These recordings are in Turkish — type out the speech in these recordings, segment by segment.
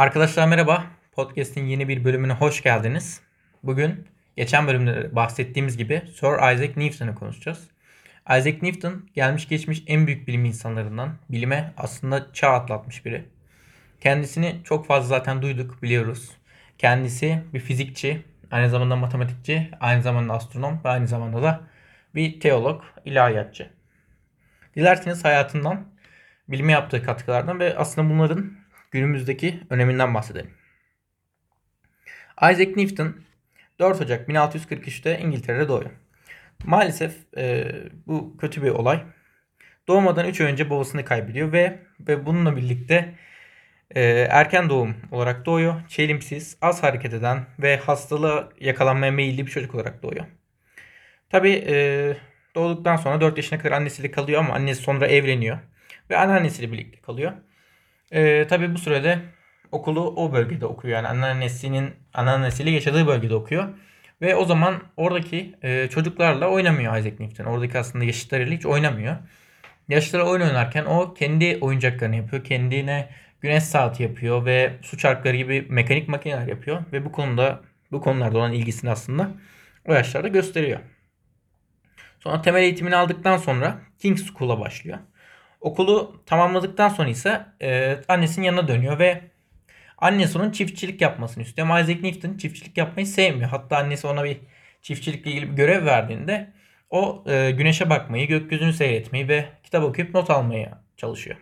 Arkadaşlar merhaba. Podcast'in yeni bir bölümüne hoş geldiniz. Bugün geçen bölümde bahsettiğimiz gibi Sir Isaac Newton'u konuşacağız. Isaac Newton gelmiş geçmiş en büyük bilim insanlarından. Bilime aslında çağ atlatmış biri. Kendisini çok fazla zaten duyduk, biliyoruz. Kendisi bir fizikçi, aynı zamanda matematikçi, aynı zamanda astronom ve aynı zamanda da bir teolog, ilahiyatçı. Dilerseniz hayatından, bilime yaptığı katkılardan ve aslında bunların günümüzdeki öneminden bahsedelim. Isaac Newton 4 Ocak 1643'te İngiltere'de doğuyor. Maalesef e, bu kötü bir olay. Doğmadan 3 ay önce babasını kaybediyor ve ve bununla birlikte e, erken doğum olarak doğuyor. Çelimsiz, az hareket eden ve hastalığa yakalanmaya meyilli bir çocuk olarak doğuyor. Tabi e, doğduktan sonra 4 yaşına kadar annesiyle kalıyor ama annesi sonra evleniyor ve anneannesiyle birlikte kalıyor. E, tabii bu sürede okulu o bölgede okuyor. Yani anneannesinin anneannesiyle yaşadığı bölgede okuyor. Ve o zaman oradaki e, çocuklarla oynamıyor Isaac Newton. Oradaki aslında yaşıtlarıyla hiç oynamıyor. Yaşlılara oyun oynarken o kendi oyuncaklarını yapıyor. Kendine güneş saati yapıyor ve su çarkları gibi mekanik makineler yapıyor. Ve bu konuda bu konularda olan ilgisini aslında o yaşlarda gösteriyor. Sonra temel eğitimini aldıktan sonra King's School'a başlıyor. Okulu tamamladıktan sonra ise e, annesinin yanına dönüyor ve annesi onun çiftçilik yapmasını istiyor. Ama Isaac Newton çiftçilik yapmayı sevmiyor. Hatta annesi ona bir çiftçilikle ilgili bir görev verdiğinde o e, güneşe bakmayı, gökyüzünü seyretmeyi ve kitap okuyup not almaya çalışıyor.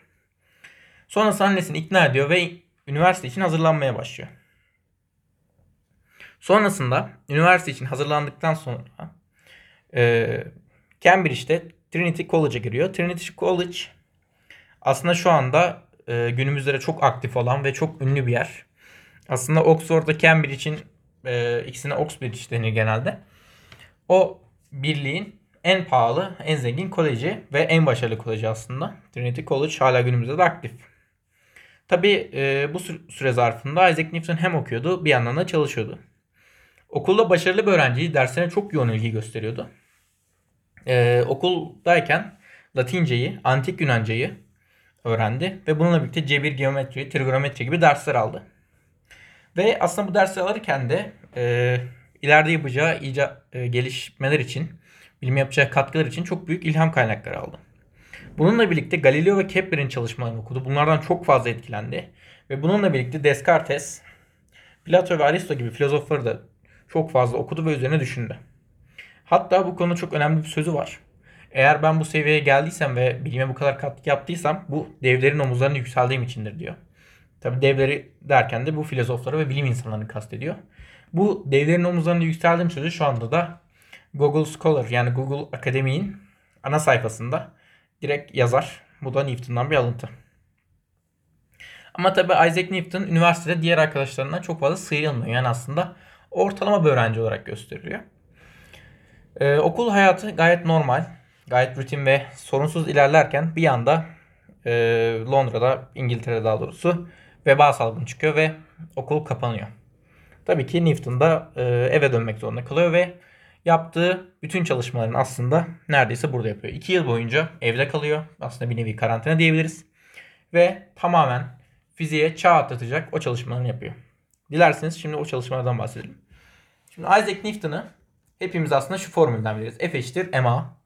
Sonrasında annesini ikna ediyor ve üniversite için hazırlanmaya başlıyor. Sonrasında üniversite için hazırlandıktan sonra e, Cambridge'de Trinity College'a giriyor. Trinity College aslında şu anda e, günümüzde çok aktif olan ve çok ünlü bir yer. Aslında Oxford'da Cambridge'in e, ikisine Oxbridge denir genelde. O birliğin en pahalı, en zengin koleji ve en başarılı koleji aslında. Trinity College hala günümüzde de aktif. Tabi e, bu süre zarfında Isaac Newton hem okuyordu bir yandan da çalışıyordu. Okulda başarılı bir öğrenci derslerine çok yoğun ilgi gösteriyordu. E, okuldayken Latinceyi, Antik Yunancayı öğrendi ve bununla birlikte cebir, geometri, trigonometri gibi dersler aldı. Ve aslında bu dersleri alırken de e, ileride yapacağı ica, e, gelişmeler için, bilim yapacağı katkılar için çok büyük ilham kaynakları aldı. Bununla birlikte Galileo ve Kepler'in çalışmalarını okudu. Bunlardan çok fazla etkilendi. Ve bununla birlikte Descartes, Plato ve Aristo gibi filozofları da çok fazla okudu ve üzerine düşündü. Hatta bu konu çok önemli bir sözü var. Eğer ben bu seviyeye geldiysem ve bilime bu kadar katkı yaptıysam bu devlerin omuzlarına yükseldiğim içindir diyor. Tabi devleri derken de bu filozofları ve bilim insanlarını kastediyor. Bu devlerin omuzlarına yükseldiğim sözü şu anda da Google Scholar yani Google Akademi'nin ana sayfasında direkt yazar. Bu da Newton'dan bir alıntı. Ama tabi Isaac Newton üniversitede diğer arkadaşlarından çok fazla sıyrılmıyor. Yani aslında ortalama bir öğrenci olarak gösteriliyor. Ee, okul hayatı gayet normal gayet rutin ve sorunsuz ilerlerken bir anda e, Londra'da, İngiltere'de daha doğrusu veba salgını çıkıyor ve okul kapanıyor. Tabii ki Newton da e, eve dönmek zorunda kalıyor ve yaptığı bütün çalışmaların aslında neredeyse burada yapıyor. 2 yıl boyunca evde kalıyor. Aslında bir nevi karantina diyebiliriz. Ve tamamen fiziğe çağ atlatacak o çalışmalarını yapıyor. Dilerseniz şimdi o çalışmalardan bahsedelim. Şimdi Isaac Newton'ı hepimiz aslında şu formülden biliriz. F eşittir ma.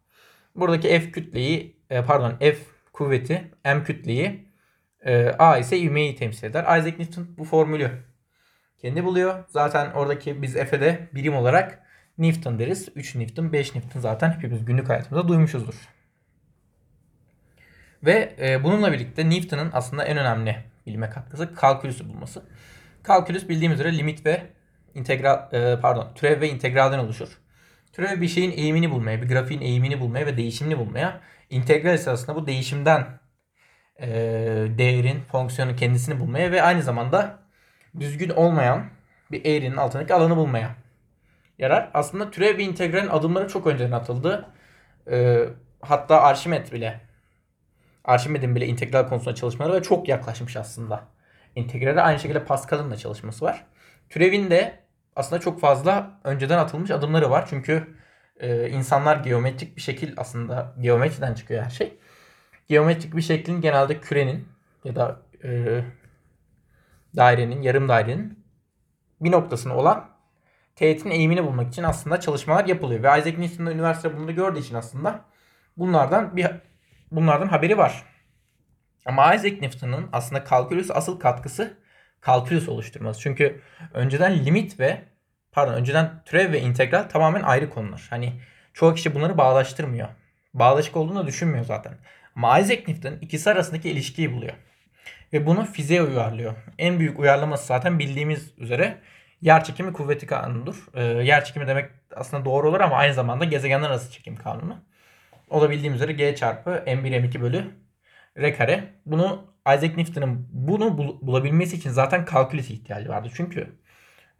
Buradaki F kütleyi e, pardon F kuvveti M kütleyi e, A ise ivmeyi temsil eder. Isaac Newton bu formülü kendi buluyor. Zaten oradaki biz F'e de birim olarak Newton deriz. 3 Newton, 5 Newton zaten hepimiz günlük hayatımızda duymuşuzdur. Ve e, bununla birlikte Newton'ın aslında en önemli bilime katkısı kalkülüsü bulması. Kalkülüs bildiğimiz üzere limit ve integral pardon türev ve integralden oluşur. Türev bir şeyin eğimini bulmaya, bir grafiğin eğimini bulmaya ve değişimini bulmaya. İntegral ise aslında bu değişimden e, değerin, fonksiyonun kendisini bulmaya ve aynı zamanda düzgün olmayan bir eğrinin altındaki alanı bulmaya yarar. Aslında türev ve integralin adımları çok önceden atıldı. E, hatta Arşimet bile Arşimed'in bile integral konusunda çalışmaları ve çok yaklaşmış aslında. İntegrale aynı şekilde Pascal'ın da çalışması var. Türevin de aslında çok fazla önceden atılmış adımları var. Çünkü e, insanlar geometrik bir şekil aslında geometriden çıkıyor her şey. Geometrik bir şeklin genelde kürenin ya da e, dairenin, yarım dairenin bir noktasına olan teğetin eğimini bulmak için aslında çalışmalar yapılıyor. Ve Isaac Newton üniversite bunu gördüğü için aslında bunlardan bir bunlardan haberi var. Ama Isaac Newton'un aslında kalkülüs asıl katkısı kalkülüs oluşturması. Çünkü önceden limit ve pardon önceden türev ve integral tamamen ayrı konular. Hani çoğu kişi bunları bağlaştırmıyor. Bağlaşık olduğunu düşünmüyor zaten. Ama Isaac Newton ikisi arasındaki ilişkiyi buluyor. Ve bunu fiziğe uyarlıyor. En büyük uyarlaması zaten bildiğimiz üzere yer çekimi kuvveti kanunudur. Ee, yer çekimi demek aslında doğru olur ama aynı zamanda gezegenler arası çekim kanunu. O da bildiğimiz üzere G çarpı M1 M2 bölü R kare. Bunu Isaac Newton'ın bunu bul- bulabilmesi için zaten kalkülüs ihtiyacı vardı. Çünkü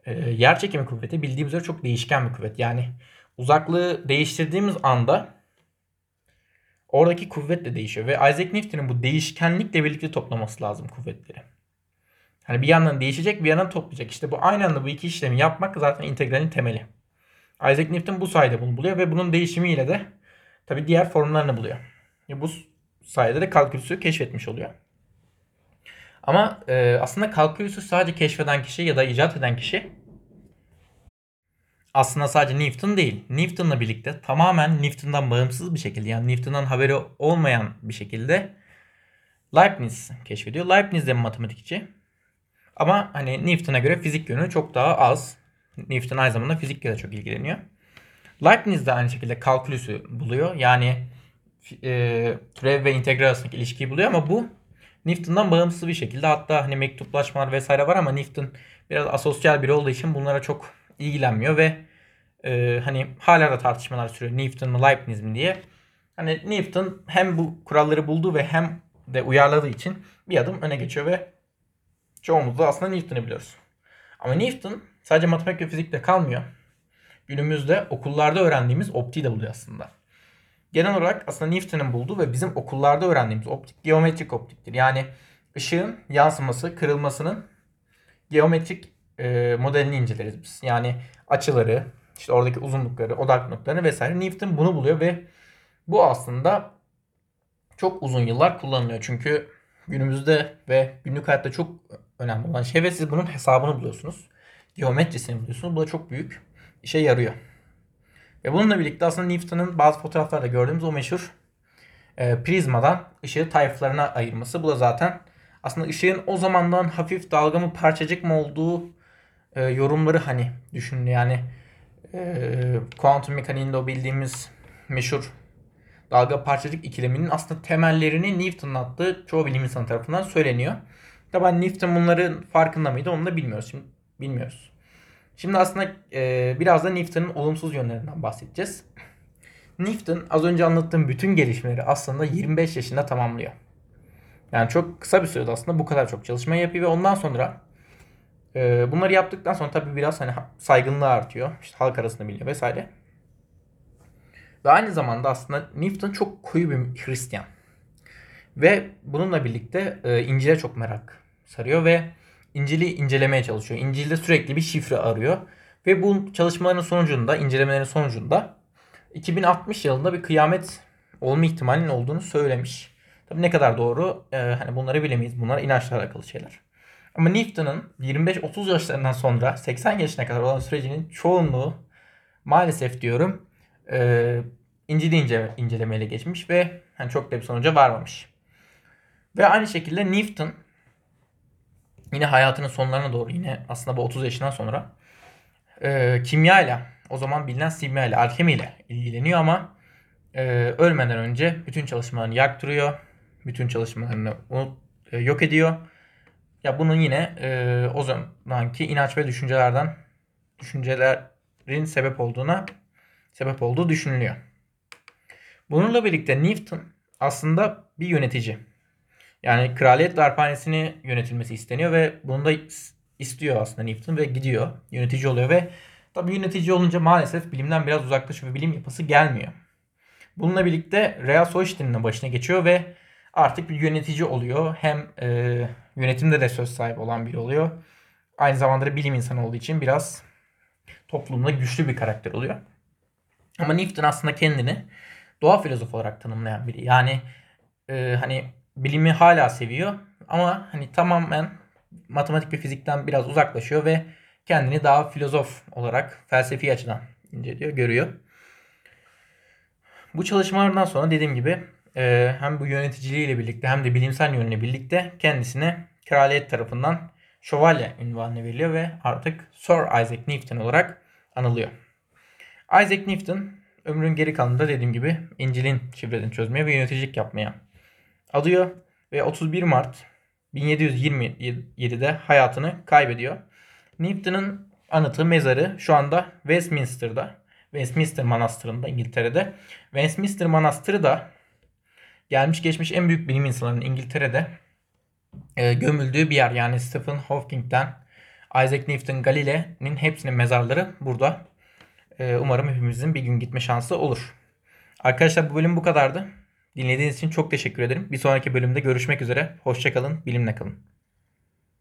e, yer çekimi kuvveti bildiğimiz üzere çok değişken bir kuvvet. Yani uzaklığı değiştirdiğimiz anda oradaki kuvvet de değişiyor. Ve Isaac Newton'un bu değişkenlikle birlikte toplaması lazım kuvvetleri. Hani bir yandan değişecek bir yandan toplayacak. İşte bu aynı anda bu iki işlemi yapmak zaten integralin temeli. Isaac Newton bu sayede bunu buluyor ve bunun değişimiyle de tabi diğer formlarını buluyor. Bu sayede de kalkülüsü keşfetmiş oluyor. Ama e, aslında kalkülüsü sadece keşfeden kişi ya da icat eden kişi aslında sadece Newton değil. Newton'la birlikte tamamen Newton'dan bağımsız bir şekilde yani Newton'dan haberi olmayan bir şekilde Leibniz keşfediyor. Leibniz de matematikçi. Ama hani Newton'a göre fizik yönü çok daha az. Newton aynı zamanda fizikle de çok ilgileniyor. Leibniz de aynı şekilde kalkülüsü buluyor. Yani e, türev ve integral arasındaki ilişkiyi buluyor ama bu Newton'dan bağımsız bir şekilde hatta hani mektuplaşmalar vesaire var ama Newton biraz asosyal biri olduğu için bunlara çok ilgilenmiyor ve e, hani hala da tartışmalar sürüyor Newton mu Leibniz mi diye. Hani Newton hem bu kuralları buldu ve hem de uyarladığı için bir adım öne geçiyor ve çoğumuz da aslında Newton'u biliyoruz. Ama Newton sadece matematik ve fizikle kalmıyor. Günümüzde okullarda öğrendiğimiz optiği de buluyor aslında. Genel olarak aslında Newton'un bulduğu ve bizim okullarda öğrendiğimiz optik geometrik optiktir. Yani ışığın yansıması, kırılmasının geometrik e, modelini inceleriz biz. Yani açıları, işte oradaki uzunlukları, odak noktalarını vesaire. Newton bunu buluyor ve bu aslında çok uzun yıllar kullanılıyor. Çünkü günümüzde ve günlük hayatta çok önemli olan şey ve siz bunun hesabını buluyorsunuz. Geometrisini buluyorsunuz. Bu da çok büyük işe yarıyor. Ve bununla birlikte aslında Newton'un bazı fotoğraflarda gördüğümüz o meşhur e, prizmadan ışığı tayflarına ayırması. Bu da zaten aslında ışığın o zamandan hafif dalga mı parçacık mı olduğu e, yorumları hani düşünün yani e, kuantum mekaniğinde o bildiğimiz meşhur dalga parçacık ikileminin aslında temellerini Newton'un attığı çoğu bilim insanı tarafından söyleniyor. Tabi Newton bunların farkında mıydı onu da bilmiyoruz. Şimdi bilmiyoruz. Şimdi aslında e, biraz da Newton'un olumsuz yönlerinden bahsedeceğiz. Newton az önce anlattığım bütün gelişmeleri aslında 25 yaşında tamamlıyor. Yani çok kısa bir sürede aslında bu kadar çok çalışma yapıyor ve ondan sonra e, bunları yaptıktan sonra tabii biraz hani saygınlığı artıyor. İşte halk arasında biliniyor vesaire. Ve aynı zamanda aslında Newton çok koyu bir Hristiyan. Ve bununla birlikte e, İncil'e çok merak sarıyor ve İncil'i incelemeye çalışıyor. İncil'de sürekli bir şifre arıyor. Ve bu çalışmaların sonucunda, incelemelerin sonucunda 2060 yılında bir kıyamet olma ihtimalinin olduğunu söylemiş. Tabi ne kadar doğru e, hani bunları bilemeyiz. Bunlar inançla alakalı şeyler. Ama Newton'un 25-30 yaşlarından sonra 80 yaşına kadar olan sürecinin çoğunluğu maalesef diyorum e, İncil'i ince, incelemeyle geçmiş ve hani çok da bir sonuca varmamış. Ve aynı şekilde Newton yine hayatının sonlarına doğru yine aslında bu 30 yaşından sonra e, kimya ile o zaman bilinen simya ile alkemi ile ilgileniyor ama e, ölmeden önce bütün çalışmalarını yaktırıyor. Bütün çalışmalarını unut, e, yok ediyor. Ya bunun yine e, o zamanki inanç ve düşüncelerden düşüncelerin sebep olduğuna sebep olduğu düşünülüyor. Bununla birlikte Newton aslında bir yönetici. Yani kraliyet darphanesini yönetilmesi isteniyor ve bunu da istiyor aslında Newton ve gidiyor. Yönetici oluyor ve tabi yönetici olunca maalesef bilimden biraz uzaklaşıyor ve bilim yapısı gelmiyor. Bununla birlikte Real Soyştin'in başına geçiyor ve artık bir yönetici oluyor. Hem e, yönetimde de söz sahibi olan biri oluyor. Aynı zamanda da bilim insanı olduğu için biraz toplumda güçlü bir karakter oluyor. Ama Newton aslında kendini doğa filozofu olarak tanımlayan biri. Yani e, hani bilimi hala seviyor ama hani tamamen matematik ve fizikten biraz uzaklaşıyor ve kendini daha filozof olarak felsefi açıdan inceliyor, görüyor. Bu çalışmalardan sonra dediğim gibi e, hem bu yöneticiliğiyle birlikte hem de bilimsel yönüyle birlikte kendisine kraliyet tarafından şövalye ünvanı veriliyor ve artık Sir Isaac Newton olarak anılıyor. Isaac Newton ömrün geri kalanında dediğim gibi İncil'in şifrelerini çözmeye ve yöneticilik yapmaya adıyor ve 31 Mart 1727'de hayatını kaybediyor. Newton'un anıtı mezarı şu anda Westminster'da. Westminster Manastırı'nda İngiltere'de. Westminster Manastırı da gelmiş geçmiş en büyük bilim insanlarının İngiltere'de e, gömüldüğü bir yer. Yani Stephen Hawking'den Isaac Newton, Galile'nin hepsinin mezarları burada. E, umarım hepimizin bir gün gitme şansı olur. Arkadaşlar bu bölüm bu kadardı. Dinlediğiniz için çok teşekkür ederim. Bir sonraki bölümde görüşmek üzere. Hoşçakalın, bilimle kalın.